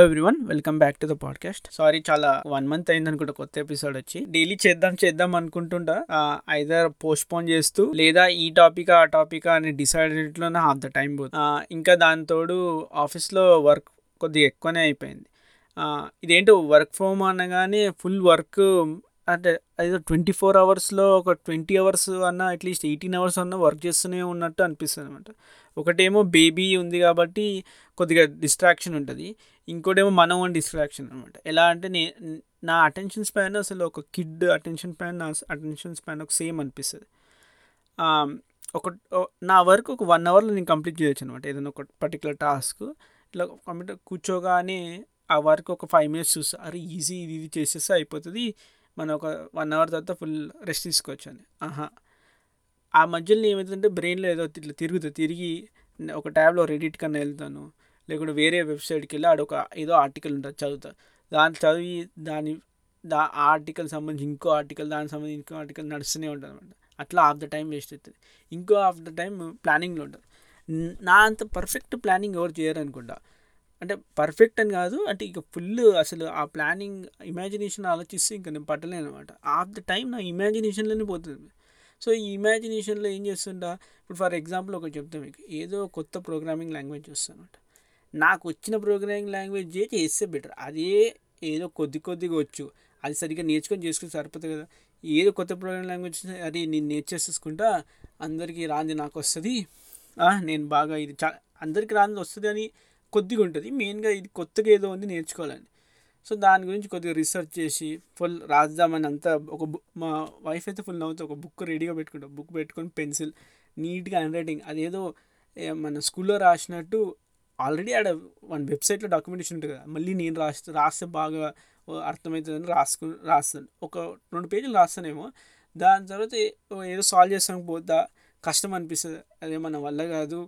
Everyone welcome back to the podcast sorry చాలా one month అయింది అనుకుంటా కొత్త ఎపిసోడ్ వచ్చి. డైలీ చేద్దాం చేద్దాం అనుకుంటుంటా ఐదర్ పోస్ట్ పోన్ చేస్తూ లేదా ఈ టాపిక్ ఆ టాపిక్ అని డిసైడ్లోనే హాఫ్ ద టైం పోతుంది ఇంకా దాని తోడు ఆఫీస్లో వర్క్ కొద్దిగా ఎక్కువనే అయిపోయింది. ఇదేంటో వర్క్ ఫ్రమ్ అనగానే ఫుల్ వర్క్ అంటే ఏదో ట్వంటీ ఫోర్ అవర్స్లో ఒక ట్వంటీ అవర్స్ అన్న అట్లీస్ట్ ఎయిటీన్ అవర్స్ అన్న వర్క్ చేస్తూనే ఉన్నట్టు అనిపిస్తుంది అనమాట ఒకటేమో బేబీ ఉంది కాబట్టి కొద్దిగా డిస్ట్రాక్షన్ ఉంటుంది. ఇంకోటేమో మన ఓన్ డిస్ట్రాక్షన్ అనమాట ఎలా అంటే నే నా అటెన్షన్ స్పాన్ అసలు ఒక కిడ్ అటెన్షన్ స్పాన్ నా అటెన్షన్ స్పాన్ ఒక సేమ్ అనిపిస్తుంది. ఒక నా వర్క్ ఒక వన్ అవర్లో నేను కంప్లీట్ చేయొచ్చు అనమాట ఏదైనా ఒక పర్టికులర్ టాస్క్ ఇట్లా కంప్యూటర్ కూర్చోగానే ఆ వర్క్ ఒక ఫైవ్ మినిట్స్ చూస్తా అరే ఈజీ ఇది ఇది చేసేస్తే అయిపోతుంది. మనం ఒక వన్ అవర్ తర్వాత ఫుల్ రెస్ట్ తీసుకోవచ్చు అని. ఆహా. ఆ మధ్యలో ఏమవుతుందంటే బ్రెయిన్లో ఏదో ఇట్లా తిరుగుతుంది తిరిగి ఒక ట్యాబ్లో రెడిట్ కన్నా వెళ్తాను. లేకుంటే వేరే వెబ్సైట్కి వెళ్ళి ఆడ ఒక ఏదో ఆర్టికల్ ఉంటుంది చదువుతా. దాన్ని చదివి దాని దా ఆ ఆర్టికల్ సంబంధించి ఇంకో ఆర్టికల్ దానికి సంబంధించి ఇంకో ఆర్టికల్ నడుస్తూనే ఉంటుంది అనమాట అట్లా హాఫ్ ద టైం వేస్ట్ అవుతుంది ఇంకో హాఫ్ ద టైం ప్లానింగ్లో ఉంటుంది. నా అంత పర్ఫెక్ట్ ప్లానింగ్ ఎవరు చేయరు అనుకుంటా అంటే పర్ఫెక్ట్ అని కాదు అంటే ఇక ఫుల్ అసలు ఆ ప్లానింగ్ ఇమాజినేషన్ ఆలోచిస్తే ఇంకా నేను పట్టలేను అనమాట హాఫ్ ద టైం నా ఇమాజినేషన్లోనే పోతుంది. సో ఈ ఇమాజినేషన్లో ఏం చేస్తుంటా? ఇప్పుడు ఫర్ ఎగ్జాంపుల్ ఒకటి చెప్తాను మీకు. ఏదో కొత్త ప్రోగ్రామింగ్ లాంగ్వేజ్ చూస్తానమాట నాకు వచ్చిన ప్రోగ్రామింగ్ లాంగ్వేజ్ చేస్తే బెటర్ అదే ఏదో కొద్ది కొద్దిగా వచ్చు. అది సరిగ్గా నేర్చుకొని చేసుకుని సరిపోతుంది కదా. ఏదో కొత్త ప్రోగ్రామింగ్ లాంగ్వేజ్ అది నేను నేర్చేసేసుకుంటా అందరికీ రాంది నాకు వస్తుంది నేను బాగా ఇది చా అందరికీ రాంది వస్తుంది అని కొద్దిగా ఉంటుంది. మెయిన్గా ఇది కొత్తగా ఏదో ఉంది నేర్చుకోవాలని. సో దాని గురించి కొద్దిగా రీసెర్చ్ చేసి ఫుల్ రాద్దామని అంతా ఒక బుక్ మా వైఫ్ అయితే ఫుల్ నవ్వుతా ఒక బుక్ రెడీగా పెట్టుకుంటాం. బుక్ పెట్టుకొని పెన్సిల్ నీట్గా హ్యాండ్ రైటింగ్ అదేదో మన స్కూల్లో రాసినట్టు ఆల్రెడీ ఆడ వన్ వెబ్సైట్లో డాక్యుమెంటేషన్ ఉంటుంది కదా మళ్ళీ నేను రాస్తే రాస్తే బాగా అర్థమవుతుందని రాసుకు రాస్తాను. ఒక రెండు పేజీలు రాస్తానేమో దాని తర్వాత ఏదో సాల్వ్ చేస్తానికి పోతా కష్టం అనిపిస్తుంది. అదే మన వల్ల కాదు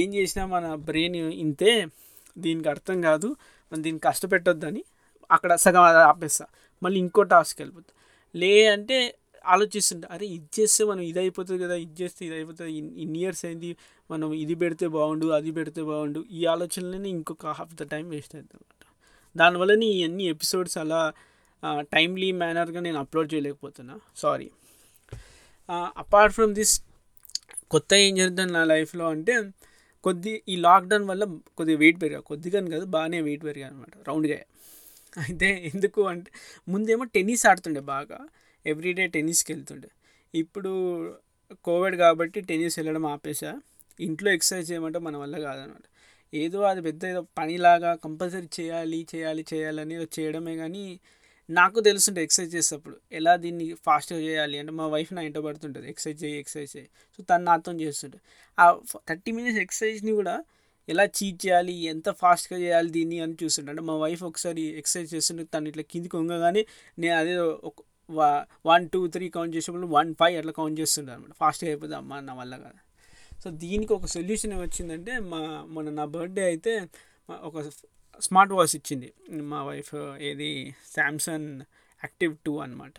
ఏం చేసినా మన బ్రెయిన్ ఇంతే దీనికి అర్థం కాదు మనం దీన్ని కష్టపెట్టొద్దని అక్కడ సగం అది ఆపేస్తా. మళ్ళీ ఇంకో టాస్క్ వెళ్ళిపోతా లే అంటే ఆలోచిస్తుంటా అరే ఇది చేస్తే మనం ఇది అయిపోతుంది కదా ఇది చేస్తే ఇది అయిపోతుంది ఇన్- ఇన్ని ఇయర్స్ అయింది మనం ఇది పెడితే బాగుండు అది పెడితే బాగుండు ఈ ఆలోచనలోనే ఇంకొక హాఫ్ ద టైం వేస్ట్ అవుతుంది అనమాట దానివల్లనే ఈ అన్ని ఎపిసోడ్స్ అలా టైమ్లీ మేనర్గా నేను అప్లోడ్ చేయలేకపోతున్నా. సారీ అపార్ట్ ఫ్రమ్ దిస్ కొత్త ఏం జరుగుతుంది నా లైఫ్లో అంటే కొద్ది ఈ లాక్డౌన్ వల్ల కొద్దిగా వెయిట్ పెరిగా. కొద్దిగా అని కాదు బాగానే వెయిట్ పెరిగా అనమాట రౌండ్గా అయితే ఎందుకు అంటే ముందేమో టెన్నిస్ ఆడుతుండే బాగా. ఎవ్రీడే టెన్నిస్కి వెళ్తుండే. ఇప్పుడు కోవిడ్ కాబట్టి టెన్నిస్ వెళ్ళడం ఆపేసా ఇంట్లో ఎక్సర్సైజ్ చేయమంటే మన వల్ల కాదనమాట. ఏదో అది పెద్ద ఏదో పనిలాగా కంపల్సరీ చేయాలి చేయాలి చేయాలని చేయడమే కానీ నాకు తెలుసుంటే ఎక్సర్సైజ్ చేసేటప్పుడు. ఎలా దీన్ని ఫాస్ట్గా చేయాలి అంటే మా వైఫ్ నా ఇంట పడుతుంటుంది. ఎక్సర్సైజ్ చేయి ఎక్సర్సైజ్ చేయి. సో తను నాతో చేస్తుంటుంది ఆ థర్టీ మినిట్స్ ఎక్సర్సైజ్ని కూడా ఎలా చీట్ చేయాలి ఎంత ఫాస్ట్గా చేయాలి దీన్ని అని చూస్తుంటే అంటే మా వైఫ్ ఒకసారి ఎక్సర్సైజ్ చేస్తుంటే తను ఇట్లా కిందికి వంగగానే నేను అదే ఒక వన్ టూ త్రీ కౌంట్ చేసేప్పుడు వన్ ఫైవ్ అట్లా కౌంట్ చేస్తుంటాను అనమాట. ఫాస్ట్గా అయిపోతుంది అమ్మ నా వల్ల కాదు. సో దీనికి ఒక సొల్యూషన్ ఏమొచ్చిందంటే మా మొన్న నా బర్త్డే అయితే ఒక స్మార్ట్ వాచ్ ఇచ్చింది. మా వైఫ్ ఏది శాంసంగ్ యాక్టివ్ టూ అనమాట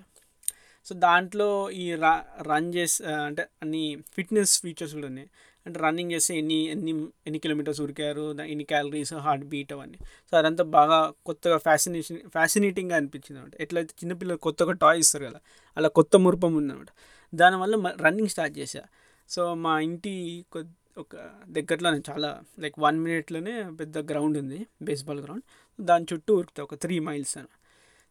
సో దాంట్లో ఈ రా రన్ చేసే అంటే అన్ని ఫిట్నెస్ ఫీచర్స్ కూడా ఉన్నాయి. అంటే రన్నింగ్ చేస్తే ఎన్ని ఎన్ని ఎన్ని కిలోమీటర్స్ ఉరికారు ఎన్ని క్యాలరీస్ హార్ట్ బీట్ అవన్నీ. సో అదంతా బాగా కొత్తగా ఫ్యాసినేషన్ ఫ్యాసినేటింగ్గా అనిపించింది అనమాట ఎట్లయితే చిన్నపిల్లలు కొత్తగా టాయ్ ఇస్తారు కదా అలా కొత్త మురుపం ఉందన్నమాట. దానివల్ల రన్నింగ్ స్టార్ట్ చేశా. సో మా ఇంటి ఒక దగ్గరలోనే చాలా లైక్ వన్ మినిట్లోనే పెద్ద గ్రౌండ్ ఉంది బేస్బాల్ గ్రౌండ్. దాని చుట్టూ ఉరుకుతా ఒక త్రీ మైల్స్ అని.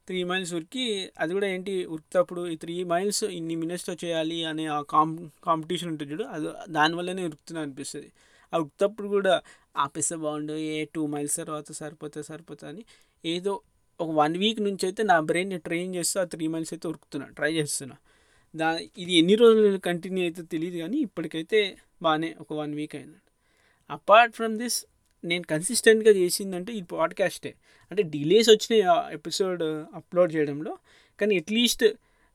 త్రీ మైల్స్ ఉరికి అది కూడా ఏంటి ఉరుకుతప్పుడు ఈ త్రీ మైల్స్ ఇన్ని మినిట్స్లో చేయాలి అనే ఆ కాం కాంపిటీషన్ ఉంటుంది చూడు అది దానివల్లనే ఉరుకుతున్నా అనిపిస్తుంది. ఆ ఉరుకుతప్పుడు కూడా ఆపేస్తే బాగుండు ఏ టూ మైల్స్ తర్వాత సరిపోతే సరిపోతా అని ఏదో ఒక వన్ వీక్ నుంచి అయితే నా బ్రెయిన్ ట్రైన్ చేస్తూ ఆ త్రీ మైల్స్ అయితే ఉరుకుతున్నా ట్రై చేస్తున్నా. దా ఇది ఎన్ని రోజులు కంటిన్యూ అయితే తెలియదు కానీ ఇప్పటికైతే బాగానే ఒక వన్ వీక్ అయిందండి అపార్ట్ ఫ్రమ్ దిస్ నేను కన్సిస్టెంట్గా చేసిందంటే ఈ పాడ్కాస్టే అంటే డిలేస్ వచ్చినాయి ఆ ఎపిసోడ్ అప్లోడ్ చేయడంలో కానీ అట్లీస్ట్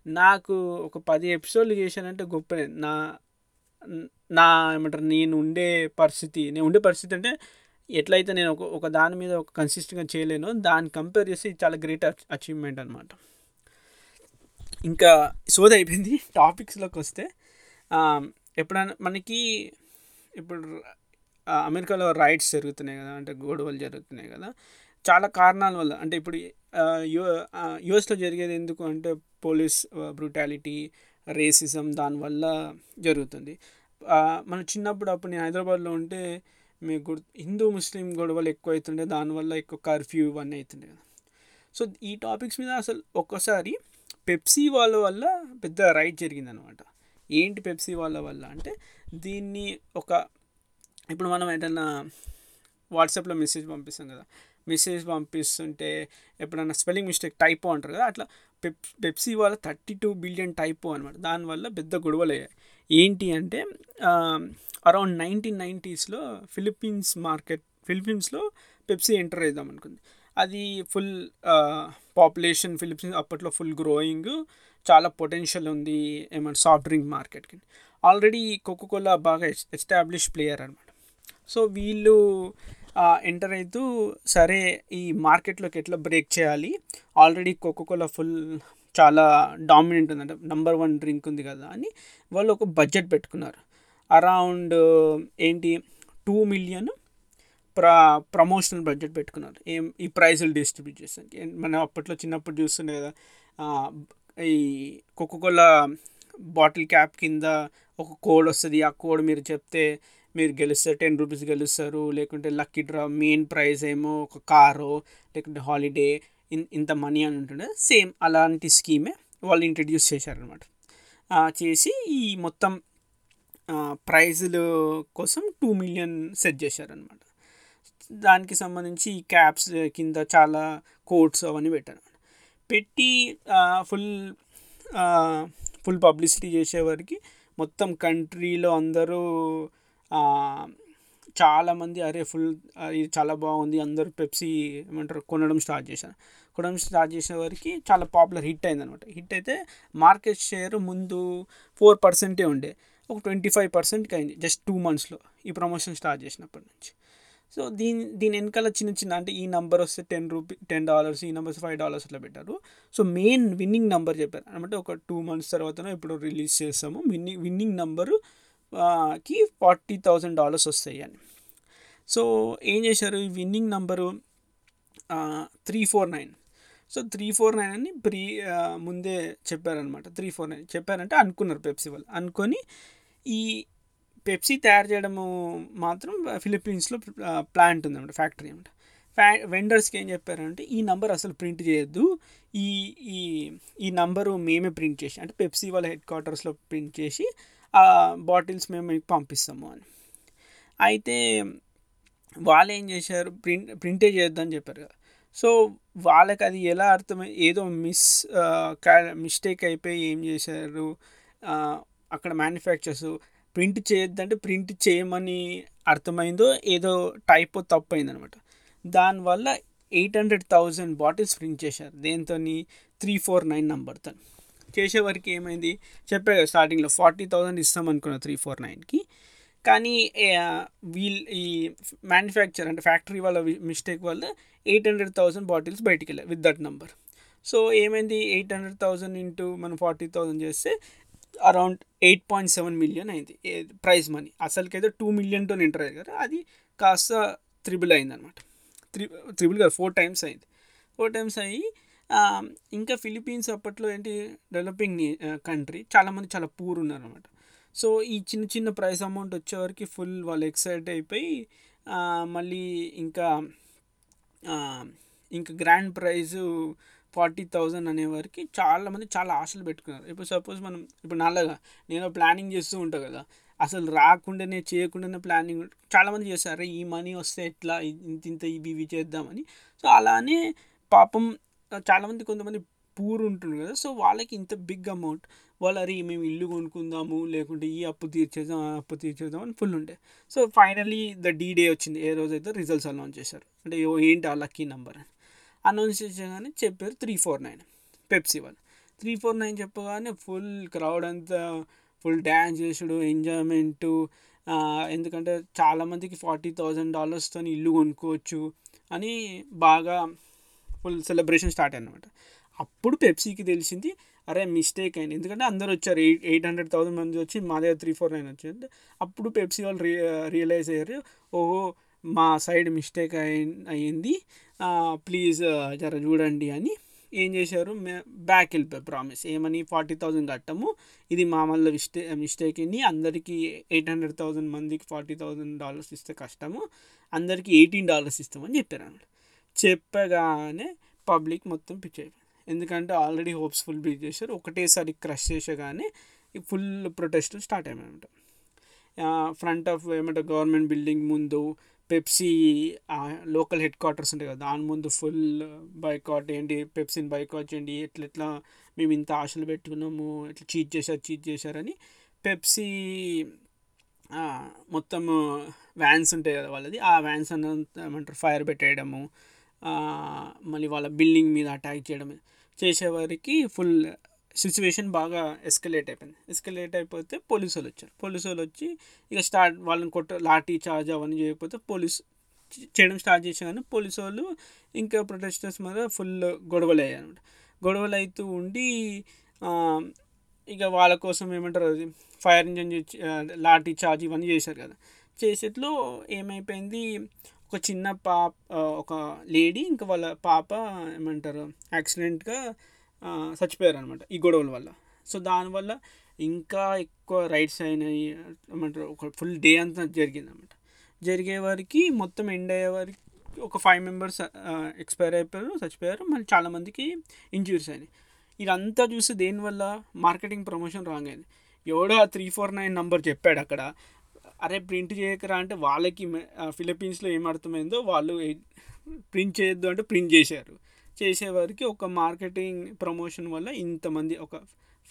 నాకు ఒక పది ఎపిసోడ్లు చేశానంటే గొప్పనే నా నా ఏమంటారు నేను ఉండే పరిస్థితి నేను ఉండే పరిస్థితి అంటే ఎట్లయితే నేను ఒక ఒక దాని మీద ఒక కన్సిస్టెంట్గా చేయలేనో దాన్ని కంపేర్ చేసి చాలా గ్రేట్ అచీవ్మెంట్ అనమాట ఇంకా సోది అయిపోయింది టాపిక్స్లోకి వస్తే ఎప్పుడైనా మనకి ఇప్పుడు అమెరికాలో రైట్స్ జరుగుతున్నాయి కదా అంటే గొడవలు జరుగుతున్నాయి కదా చాలా కారణాల వల్ల అంటే ఇప్పుడు యు యుఎస్లో జరిగేది ఎందుకు అంటే పోలీస్ బ్రూటాలిటీ రేసిజం దానివల్ల జరుగుతుంది. మన చిన్నప్పుడు అప్పుడు నేను హైదరాబాద్లో ఉంటే మీకు గుర్ హిందూ ముస్లిం గొడవలు ఎక్కువ అవుతుండే దానివల్ల ఎక్కువ కర్ఫ్యూ ఇవన్నీ అవుతుండే కదా. సో ఈ టాపిక్స్ మీద అసలు ఒక్కసారి పెప్సీ వాళ్ళ వల్ల పెద్ద రైట్ జరిగిందనమాట ఏంటి పెప్సీ వాళ్ళ వల్ల అంటే దీన్ని ఒక ఇప్పుడు మనం ఏదైనా వాట్సాప్లో మెసేజ్ పంపిస్తాం కదా మెసేజ్ పంపిస్తుంటే ఎప్పుడైనా స్పెల్లింగ్ మిస్టేక్ టైపో అంటారు కదా అట్లా పెప్ పెప్సీ వాళ్ళ థర్టీ టూ బిలియన్ టైపో అనమాట దానివల్ల పెద్ద గొడవలు అయ్యాయి. ఏంటి అంటే అరౌండ్ నైన్టీన్ నైంటీస్లో ఫిలిప్పీన్స్ మార్కెట్ ఫిలిప్పీన్స్లో పెప్సీ ఎంటర్ అవుదాం అనుకుంది. అది ఫుల్ పాపులేషన్ ఫిలిప్స్ అప్పట్లో ఫుల్ గ్రోయింగ్ చాలా పొటెన్షియల్ ఉంది ఏమంటే సాఫ్ట్ డ్రింక్ మార్కెట్కి. ఆల్రెడీ కోకోకోలా బాగా ఎస్టాబ్లిష్ ప్లేయర్ అనమాట సో వీళ్ళు ఎంటర్ అవుతూ సరే ఈ మార్కెట్లోకి ఎట్లా బ్రేక్ చేయాలి? ఆల్రెడీ కోకోకోలా ఫుల్ చాలా డామినెంట్ ఉందంటే నెంబర్ వన్ డ్రింక్ ఉంది కదా అని వాళ్ళు ఒక బడ్జెట్ పెట్టుకున్నారు. అరౌండ్ ఏంటి two million pro promotional budget పెట్టుకున్నారు. ఏం ఈ ప్రైజులు డిస్ట్రిబ్యూట్ చేస్తానికి మనం అప్పట్లో చిన్నప్పుడు చూస్తుండే కదా ఈ కోకోకోలా బాటిల్ క్యాప్ కింద ఒక కోడ్ వస్తుంది. ఆ కోడ్ మీరు చెప్తే మీరు గెలుస్తారు టెన్ రూపీస్ గెలుస్తారు లేకుంటే లక్కీ డ్రా మెయిన్ ప్రైజ్ ఏమో ఒక కారు లేకుంటే హాలిడే ఇన్ ఇంత మనీ అని ఉంటుండే. సేమ్ అలాంటి స్కీమే వాళ్ళు ఇంట్రడ్యూస్ చేశారనమాట చేసి ఈ మొత్తం ప్రైజులు కోసం టూ మిలియన్ సెట్ చేశారనమాట దానికి సంబంధించి ఈ క్యాప్స్ కింద చాలా కోట్స్ అవన్నీ పెట్టాను. పెట్టి ఫుల్ ఫుల్ పబ్లిసిటీ చేసేవారికి మొత్తం కంట్రీలో అందరూ చాలామంది అరే ఫుల్ ఇది చాలా బాగుంది అందరూ పెప్సీ ఏమంటారు కొనడం స్టార్ట్ చేశారు. కొనడం స్టార్ట్ చేసే వరకు చాలా పాపులర్ హిట్ అయింది అనమాట హిట్ అయితే మార్కెట్ షేర్ ముందు ఫోర్ పర్సెంటే ఉండే ఒక ట్వంటీ ఫైవ్ పర్సెంట్కి అయింది జస్ట్ టూ మంత్స్లో ఈ ప్రమోషన్ స్టార్ట్ చేసినప్పటి నుంచి. సో దీని దీని వెనకాల చిన్న చిన్న అంటే ఈ నెంబర్ వస్తే టెన్ రూపీ టెన్ డాలర్స్ ఈ నెంబర్స్ ఫైవ్ డాలర్స్ అట్లా పెట్టారు. సో మెయిన్ విన్నింగ్ నెంబర్ చెప్పారు. అనమాట ఒక టూ మంత్స్ తర్వాత ఇప్పుడు రిలీజ్ చేస్తాము. విన్నింగ్ విన్నింగ్ నెంబరు కి ఫార్టీ థౌజండ్ డాలర్స్ వస్తాయి అని. సో ఏం చేశారు? ఈ winning number three four nine so three four nine అని ప్రీ ముందే చెప్పారనమాట. త్రీ ఫోర్ నైన్ చెప్పారంటే అనుకున్నారు పెప్సీ వాళ్ళు. అనుకొని ఈ పెప్సీ తయారు చేయడము మాత్రం ఫిలిప్పీన్స్లో ప్లాంట్ ఉందన్నమాట ఫ్యాక్టరీ అనమాట ఫ్యా వెండర్స్కి ఏం చెప్పారంటే ఈ నంబర్ అసలు ప్రింట్ చేయొద్దు. ఈ ఈ ఈ నంబరు మేమే ప్రింట్ చేసి అంటే పెప్సీ వాళ్ళ హెడ్ క్వార్టర్స్లో ప్రింట్ చేసి ఆ బాటిల్స్ మేము మీకు పంపిస్తాము అని. అయితే వాళ్ళు ఏం చేశారు? ప్రింట్ ప్రింటే చేయొద్దని చెప్పారు కదా. సో వాళ్ళకి అది ఎలా అర్థమై ఏదో మిస్ మిస్టేక్ అయిపోయి ఏం చేశారు? అక్కడ మ్యానుఫ్యాక్చర్స్ ప్రింట్ చేయొద్దంటే ప్రింట్ చేయమని అర్థమైందో ఏదో టైప్ తప్పు అయిందనమాట దానివల్ల eight hundred thousand bottles print చేశారు. దేంతో త్రీ ఫోర్ నైన్ నెంబర్తో చేసే వరకు ఏమైంది? చెప్పే స్టార్టింగ్లో ఫార్టీ థౌజండ్ ఇస్తాం అనుకున్న త్రీ ఫోర్ నైన్కి. కానీ వీల్ ఈ మ్యానుఫ్యాక్చర్ అంటే ఫ్యాక్టరీ వాళ్ళ మిస్టేక్ వల్ల ఎయిట్ హండ్రెడ్ థౌసండ్ బాటిల్స్ బయటికి వెళ్ళాయి విత్ దట్ నెంబర్. సో ఏమైంది? ఎయిట్ హండ్రెడ్ థౌసండ్ ఇంటూ మనం ఫార్టీ థౌసండ్ చేస్తే around eight point seven million అయింది. Prize money. అసలుకైతే టూ మిలియన్తో ఎంటర్ అయ్యారు కదా అది కాస్త త్రిబుల్ అయింది అనమాట త్రి త్రిబుల్ కాదు ఫోర్ టైమ్స్ అయింది. ఫోర్ టైమ్స్ అయ్యి ఇంకా ఫిలిపీన్స్ అప్పట్లో ఏంటి డెవలపింగ్ కంట్రీ చాలామంది చాలా పూర్ ఉన్నారనమాట సో ఈ చిన్న చిన్న ప్రైస్ అమౌంట్ వచ్చేవరకు ఫుల్ వాళ్ళు ఎక్సైట్ అయిపోయి మళ్ళీ ఇంకా ఇంకా గ్రాండ్ ప్రైజు ఫార్టీ థౌజండ్ అనేవారికి చాలామంది చాలా ఆశలు పెట్టుకున్నారు. ఇప్పుడు సపోజ్ మనం ఇప్పుడు నల్లగా నేను ప్లానింగ్ చేస్తూ ఉంటాను కదా అసలు రాకుండానే చేయకుండానే ప్లానింగ్ చాలామంది చేస్తారు. ఈ మనీ వస్తే ఎట్లా? ఇంత ఇంత ఇవి ఇవి చేద్దామని. సో అలానే పాపం చాలామంది కొంతమంది పూర్ ఉంటుంది కదా సో వాళ్ళకి ఇంత బిగ్ అమౌంట్ వాళ్ళు అరే మేము ఇల్లు కొనుక్కుందాము లేకుంటే ఈ అప్పు తీర్చేద్దాం ఆ అప్పు తీర్చేద్దాం అని ఫుల్ ఉండే. So finally the D day వచ్చింది. ఏ రోజైతే రిజల్ట్స్ అనౌన్స్ చేశారు. అంటే ఏంటి ఆ లక్కీ నెంబర్ అని. అనౌన్స్ చేసగానే చెప్పారు త్రీ ఫోర్ నైన్ పెప్సీ వాళ్ళు త్రీ ఫోర్ నైన్ చెప్పగానే ఫుల్ క్రౌడ్ అంతా ఫుల్ డ్యాన్స్ చేసుడు ఎంజాయ్మెంటు ఎందుకంటే చాలామందికి ఫార్టీ థౌజండ్ డాలర్స్తో ఇల్లు కొనుక్కోవచ్చు అని బాగా ఫుల్ సెలబ్రేషన్ స్టార్ట్ అనమాట అప్పుడు పెప్సీకి తెలిసింది అరే మిస్టేక్ అయింది. ఎందుకంటే అందరు వచ్చారు ఎయిట్ ఎయిట్ హండ్రెడ్ థౌసండ్ మంది వచ్చి మా దగ్గర త్రీ ఫోర్ నైన్ వచ్చింది అప్పుడు పెప్సీ వాళ్ళు రి రియలైజ్ అయ్యారు ఓహో మా సైడ్ మిస్టేక్ అయి అయ్యింది ప్లీజ్ జర చూడండి అని ఏం చేశారు? బ్యాక్ వెళ్ళిపోయి ప్రామిస్ ఏమని? ఫార్టీ థౌజండ్ కట్టము. ఇది మా వల్ల మిస్టే మిస్టేక్ అని అందరికీ ఎయిట్ హండ్రెడ్ థౌజండ్ మందికి ఫార్టీ థౌజండ్ డాలర్స్ ఇస్తే కష్టము. అందరికీ ఎయిటీన్ డాలర్స్ ఇస్తామని చెప్పారు అన్నమాట చెప్పగానే పబ్లిక్ మొత్తం పిచ్ అయిపోయింది. ఎందుకంటే ఆల్రెడీ హోప్స్ ఫుల్ బీట్ చేశారు. ఒకటేసారి క్రష్ చేసగానే ఫుల్ ప్రొటెస్ట్ స్టార్ట్ అయ్యాయన్నమాట ఫ్రంట్ ఆఫ్ ఏమంటారు? గవర్నమెంట్ బిల్డింగ్ ముందు పెప్సీ లోకల్ హెడ్ క్వార్టర్స్ ఉంటాయి కదా దాని ముందు ఫుల్ బైకాట్ uh, ఏంటి పెప్సీని బైకాట్ చేయండి ఎట్లా ఎట్లా మేము ఇంత ఆశలు పెట్టుకున్నాము ఇట్లా చీట్ చేశారు చీట్ చేశారని పెప్సీ మొత్తం వ్యాన్స్ ఉంటాయి కదా వాళ్ళది ఆ వ్యాన్స్ అన్నంత ఏమంటారు ఫైర్ పెట్టేయడము మళ్ళీ వాళ్ళ బిల్డింగ్ మీద అటాక్ చేయడం చేసేవారికి ఫుల్ సిచ్యువేషన్ బాగా ఎస్కలేట్ అయిపోయింది. ఎస్కలేట్ అయిపోతే పోలీసు వాళ్ళు వచ్చారు. పోలీసు వాళ్ళు వచ్చి ఇక స్టార్ట్ వాళ్ళని కొట్ట లాఠీ చార్జ్ అవన్నీ చేయకపోతే పోలీస్ చేయడం స్టార్ట్ చేసాను పోలీసు వాళ్ళు ఇంకా ప్రొటెస్టర్స్ మీద ఫుల్ గొడవలు అయ్యాయి అనమాట గొడవలు అవుతూ ఉండి ఇక వాళ్ళ కోసం ఏమంటారు అది ఫైర్ ఇంజన్ లాఠీ చార్జ్ ఇవన్నీ చేశారు కదా. చేసేట్లో ఏమైపోయింది ఒక చిన్న పాప ఒక లేడీ ఇంకా వాళ్ళ పాప ఏమంటారు యాక్సిడెంట్గా చచ్చిపోయారు అనమాట ఈ గొడవల వల్ల. సో దానివల్ల ఇంకా ఎక్కువ రైట్స్ అయినాయి ఏమంటారు ఒక ఫుల్ డే అంతా జరిగింది అనమాట జరిగే వారికి మొత్తం ఎండ్ అయ్యే వారికి ఒక ఫైవ్ మెంబర్స్ ఎక్స్పైర్ అయిపోయారు చచ్చిపోయారు. మళ్ళీ చాలామందికి ఇంజ్యూరీస్ అయినాయి. ఇదంతా చూసి దేనివల్ల మార్కెటింగ్ ప్రమోషన్ రాంగ్ అయింది. ఎవడో ఆ త్రీ ఫోర్ నైన్ నంబర్ చెప్పాడు అక్కడ. అరే ప్రింట్ చేయకరా అంటే వాళ్ళకి ఫిలిపీన్స్లో ఏం అర్థమైందో వాళ్ళు ప్రింట్ చేయొద్దు అంటే ప్రింట్ చేశారు. చేసేవారికి ఒక మార్కెటింగ్ ప్రమోషన్ వల్ల ఇంతమంది ఒక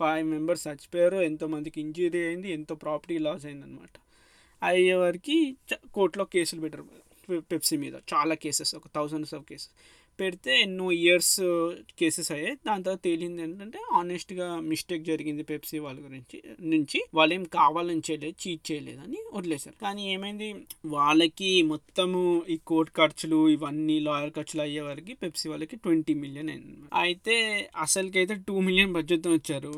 ఫైవ్ మెంబర్స్ చచ్చిపోయారు ఎంతోమందికి ఇంజురీ అయింది ఎంతో ప్రాపర్టీ లాస్ అయిందనమాట అయ్యేవారికి కోర్టులో కేసులు పెట్టారు పెప్సీ మీద. చాలా కేసెస్ ఒక థౌసండ్స్ ఆఫ్ కేసెస్. పెడితే ఎన్నో ఇయర్స్ కేసెస్ అయ్యాయి. దాని తర్వాత తేలింది ఏంటంటే ఆనెస్ట్గా మిస్టేక్ జరిగింది పెప్సీ వాళ్ళ గురించి నుంచి. వాళ్ళు ఏం కావాలని చేయలేదు చీట్ చేయలేదని వదిలేశారు. కానీ ఏమైంది? వాళ్ళకి మొత్తము ఈ కోర్ట్ ఖర్చులు ఇవన్నీ లాయర్ ఖర్చులు అయ్యే వరకు పెప్సీ వాళ్ళకి ట్వంటీ మిలియన్ అయింది. అయితే అసలుకైతే టూ మిలియన్ బడ్జెట్తో వచ్చారు.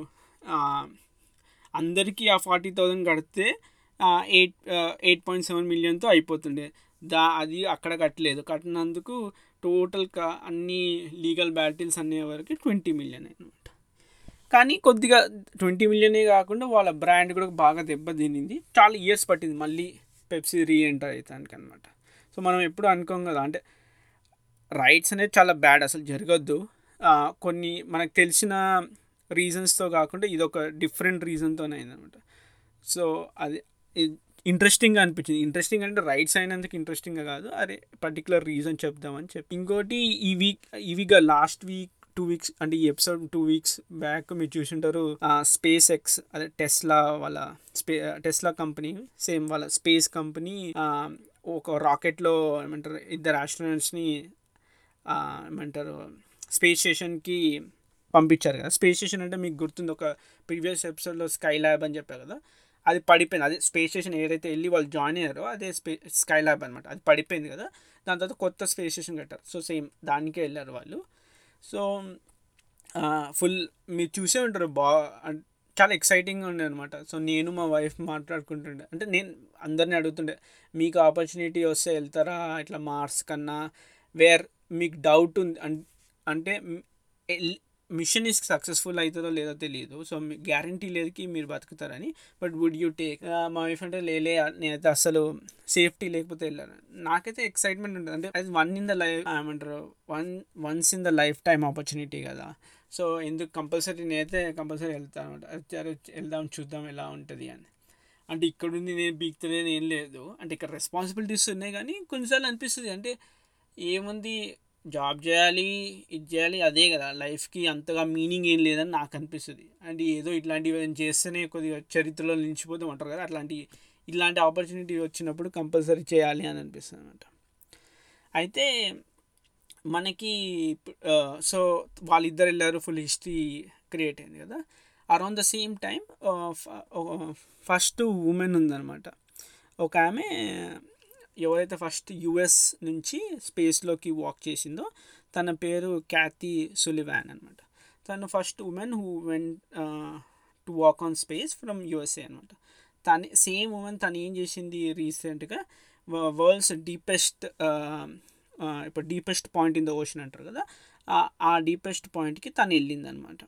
అందరికీ ఆ ఫార్టీ థౌజండ్ కడితే ఎయిట్ ఎయిట్ పాయింట్ సెవెన్ మిలియన్తో అయిపోతుండే. దా అది అక్కడ కట్టలేదు. కట్టినందుకు టోటల్ కా అన్ని లీగల్ బ్యాటిల్స్ అనే వరకు ట్వంటీ మిలియన్ అనమాట కానీ కొద్దిగా ట్వంటీ మిలియనే కాకుండా వాళ్ళ బ్రాండ్ కూడా బాగా దెబ్బతినింది చాలా ఇయర్స్ పట్టింది మళ్ళీ పెప్సీ రీ ఎంటర్ అవుతానికి అనమాట సో మనం ఎప్పుడు అనుకోం కదా అంటే రైట్స్ అనేది చాలా బ్యాడ్ అసలు జరగద్దు. కొన్ని మనకు తెలిసిన రీజన్స్తో కాకుండా ఇది ఒక డిఫరెంట్ రీజన్తోనే అయిందనమాట సో అది ఇంట్రెస్టింగ్గా అనిపించింది. ఇంట్రెస్టింగ్ అంటే రైట్స్ అయినందుకు ఇంట్రెస్టింగ్గా కాదు. అరే పర్టికులర్ రీజన్ చెప్దామని చెప్పి. ఇంకోటి ఈ వీక్ ఇవిగా లాస్ట్ వీక్ టూ వీక్స్ అంటే ఈ ఎపిసోడ్ టూ వీక్స్ బ్యాక్ మీరు చూసింటారు స్పేస్ ఎక్స్ అదే టెస్లా వాళ్ళ స్పే టెస్లా కంపెనీ సేమ్ వాళ్ళ స్పేస్ కంపెనీ ఒక రాకెట్లో ఏమంటారు ఇద్దరు ఆస్ట్రోనట్స్ని ఏమంటారు స్పేస్ స్టేషన్కి పంపించారు కదా. స్పేస్ స్టేషన్ అంటే మీకు గుర్తుంది ఒక ప్రీవియస్ ఎపిసోడ్లో స్కై ల్యాబ్ అని చెప్పారు కదా. అది పడిపోయింది. అదే స్పేస్ స్టేషన్ ఏదైతే వెళ్ళి వాళ్ళు జాయిన్ అయ్యారో అదే స్పే స్కై ల్యాబ్ అనమాట అది పడిపోయింది కదా. దాని తర్వాత కొత్త స్పేస్ స్టేషన్ కట్టారు. సో సేమ్ దానికే వెళ్ళారు వాళ్ళు. సో ఫుల్ మీరు చూసే ఉంటారు. బా చాలా ఎక్సైటింగ్గా ఉండే అనమాట సో నేను మా వైఫ్ మాట్లాడుకుంటుండే. అంటే నేను అందరిని అడుగుతుండే మీకు ఆపర్చునిటీ వస్తే వెళ్తారా? ఇట్లా మార్స్ కన్నా? వేర్ మీకు డౌట్ ఉంది. అంటే మిషన్ ఇస్ సక్సెస్ఫుల్ అవుతుందో లేదో తెలియదు సో మీ గ్యారంటీ లేదుకి మీరు బతుకుతారని. బట్ వుడ్ యూ టేక్ మా వైఫ్ అంటే లేలే నేనైతే అసలు సేఫ్టీ లేకపోతే వెళ్ళాను. నాకైతే ఎక్సైట్మెంట్ ఉంటుంది. అంటే అది వన్ ఇన్ ద లైఫ్ ఏమంటారు one once in the life time opportunity కదా. సో ఎందుకు కంపల్సరీ నేనైతే కంపల్సరీ వెళ్తాను అనమాట. వెళ్దాం చూద్దాం ఎలా ఉంటుంది అని. అంటే ఇక్కడుంది నేను బీక్తలేని ఏం లేదు. అంటే ఇక్కడ రెస్పాన్సిబిలిటీస్ ఉన్నాయి కానీ కొన్నిసార్లు అనిపిస్తుంది. అంటే ఏముంది జాబ్ చేయాలి ఇది చేయాలి అదే కదా. లైఫ్కి అంతగా మీనింగ్ ఏం లేదని నాకు అనిపిస్తుంది. అండ్ ఏదో ఇట్లాంటివి చేస్తేనే కొద్దిగా చరిత్రలో నిలిచిపోతూ ఉంటారు కదా. అట్లాంటి ఇలాంటి ఆపర్చునిటీ వచ్చినప్పుడు కంపల్సరీ చేయాలి అని అనిపిస్తుంది అనమాట అయితే మనకి సో వాళ్ళిద్దరు వెళ్ళారు ఫుల్ హిస్టరీ క్రియేట్ అయింది కదా. Around the same time first women ఉందన్నమాట. ఒక ఆమె ఎవరైతే ఫస్ట్ యుఎస్ నుంచి స్పేస్లోకి వాక్ చేసిందో తన పేరు క్యాతి సులివాన్ అనమాట తను first women who went to walk on space from USA అనమాట తను సేమ్ ఉమెన్ తను ఏం చేసింది రీసెంట్గా? వరల్డ్స్ డీపెస్ట్ ఇప్పుడు deepest point in the ocean అంటారు కదా? ఆ- డీపెస్ట్ పాయింట్కి తను వెళ్ళింది అనమాట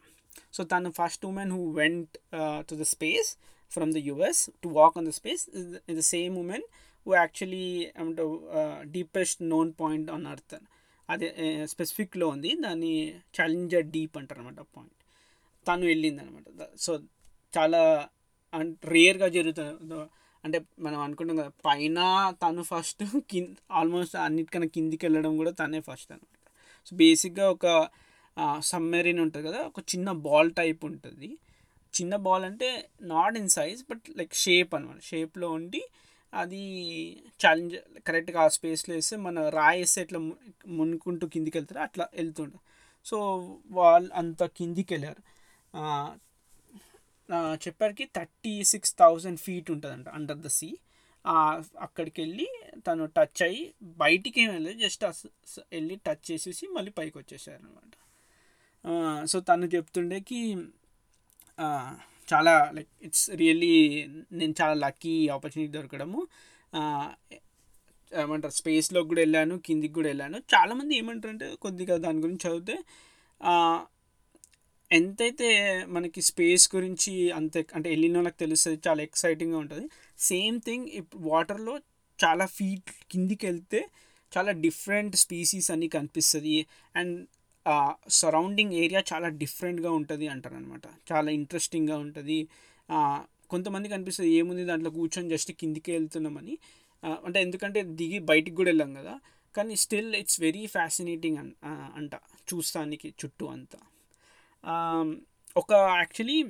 సో తను first women who went to the space from the US to walk on the space. The same women who actually అంటే deepest known point on earth అదే స్పెసిఫిక్లో ఉంది. దాన్ని ఛాలెంజర్ డీప్ అంటారు అనమాట పాయింట్ తను వెళ్ళింది అనమాట సో చాలా రేర్గా జరుగుతుంది అంటే మనం అనుకుంటాం కదా పైన తను ఫస్ట్ కింద ఆల్మోస్ట్ అన్నిటికన్నా కిందికి వెళ్ళడం కూడా తనే ఫస్ట్ అనమాట సో బేసిక్గా ఒక సబ్మెరీన్ ఉంటుంది కదా ఒక చిన్న బాల్ టైప్ ఉంటుంది. చిన్న బాల్ అంటే not in size but like shape అనమాట షేప్లో ఉండి అది ఛాలెంజ్ కరెక్ట్గా ఆ స్పేస్లో వేస్తే మన రాయేస్తే ఇట్లా ఎట్లా మునుకుంటూ కిందికి వెళ్తారు అట్లా వెళ్తుండే. సో వాళ్ళు అంత కిందికి వెళ్ళారు ఆ, చెప్పారికి థర్టీ సిక్స్ థౌజండ్ ఫీట్ ఉంటుందంట అండర్ ద సీ అక్కడికి వెళ్ళి తను టచ్ అయ్యి బయటికి ఏం వెళ్ళలేదు జస్ట్ వెళ్ళి టచ్ చేసేసి మళ్ళీ పైకి వచ్చేసారు అనమాట సో తను చెప్తుండేకి చాలా లైక్ ఇట్స్ రియల్లీ నేను చాలా లక్కీ ఆపర్చునిటీ దొరకడము. ఏమంటారు స్పేస్లోకి కూడా వెళ్ళాను కిందికి కూడా వెళ్ళాను. చాలామంది ఏమంటారు అంటే కొద్దిగా దాని గురించి చదివితే ఎంతైతే మనకి స్పేస్ గురించి అంతే అంటే వెళ్ళిన వాళ్ళకి తెలుస్తుంది చాలా ఎక్సైటింగ్గా ఉంటుంది. సేమ్ థింగ్ ఇప్పుడు వాటర్లో చాలా ఫీట్ కిందికి వెళ్తే చాలా డిఫరెంట్ స్పీసీస్ అన్నీ కనిపిస్తుంది. అండ్ సరౌండింగ్ ఏరియా చాలా డిఫరెంట్గా ఉంటుంది అంటారనమాట చాలా ఇంట్రెస్టింగ్గా ఉంటుంది. కొంతమందికి అనిపిస్తుంది ఏముంది దాంట్లో కూర్చొని జస్ట్ కిందికి వెళ్తున్నామని. అంటే ఎందుకంటే దిగి బయటికి కూడా వెళ్ళాం కదా. కానీ స్టిల్ ఇట్స్ వెరీ ఫ్యాసినేటింగ్ అన్ అంట చూస్తానికి చుట్టూ అంతా. ఒక యాక్చువల్లీ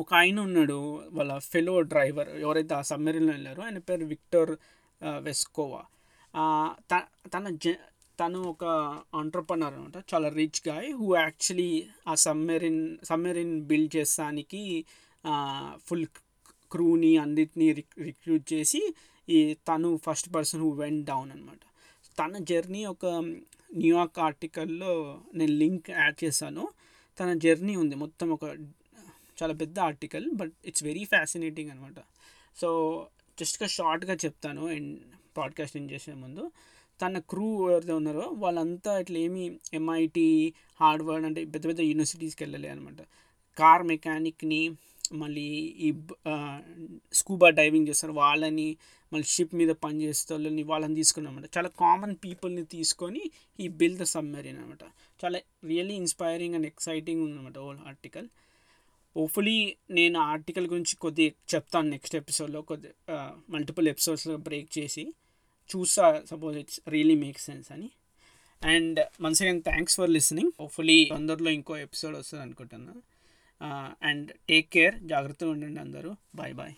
ఒక ఆయన ఉన్నాడు వాళ్ళ ఫెలో డ్రైవర్ ఎవరైతే ఆ సబ్మెరీన్లో వెళ్ళారో ఆయన పేరు విక్టర్ వెస్కోవా. త- తన జ తను ఒక ఆంటర్ప్రనర్ అనమాట. చాలా రిచ్ గాయ్ హూ యాక్చువల్లీ ఆ సమ్మెరిన్ సమ్మెరిన్ బిల్డ్ చేస్తానికి ఫుల్ క్రూని అన్నిటినీ రిక్రూట్ చేసి ఈ తను first person who went down అనమాట. తన జర్నీ ఒక న్యూయార్క్ ఆర్టికల్లో నేను లింక్ యాడ్ చేశాను. తన జర్నీ ఉంది. మొత్తం ఒక చాలా పెద్ద article but it's very fascinating అనమాట. సో జస్ట్గా షార్ట్గా చెప్తాను. అండ్ పాడ్కాస్ట్ ఏం చేసే ముందు. తన క్రూ ఎవరైతే ఉన్నారో వాళ్ళంతా ఇట్లా ఏమి ఎంఐటి హార్డ్వర్డ్ అంటే పెద్ద పెద్ద యూనివర్సిటీస్కి వెళ్ళలే అనమాట కార్ మెకానిక్ని మళ్ళీ ఈ స్కూబా డైవింగ్ చేస్తారు. వాళ్ళని మళ్ళీ షిప్ మీద పనిచేసే వాళ్ళని వాళ్ళని తీసుకున్నమాట చాలా కామన్ పీపుల్ని తీసుకొని ఈ బిల్ ద సబ్మెరీన్ అనమాట చాలా రియల్లీ ఇన్స్పైరింగ్ అండ్ ఎక్సైటింగ్ ఉందన్నమాట ఓల్ ఆర్టికల్. హోప్ఫుల్లీ నేను ఆర్టికల్ గురించి కొద్దిగా చెప్తాను నెక్స్ట్ ఎపిసోడ్లో. కొద్ది మల్టిపుల్ ఎపిసోడ్స్లో బ్రేక్ చేసి. చూసా suppose it's really make sense అని. And once again thanks for listening hopefully తొందరలో ఇంకో ఎపిసోడ్ వస్తుంది అనుకుంటున్నా అండ్ uh, టేక్ కేర్ జాగ్రత్తగా ఉండండి అందరూ. Bye bye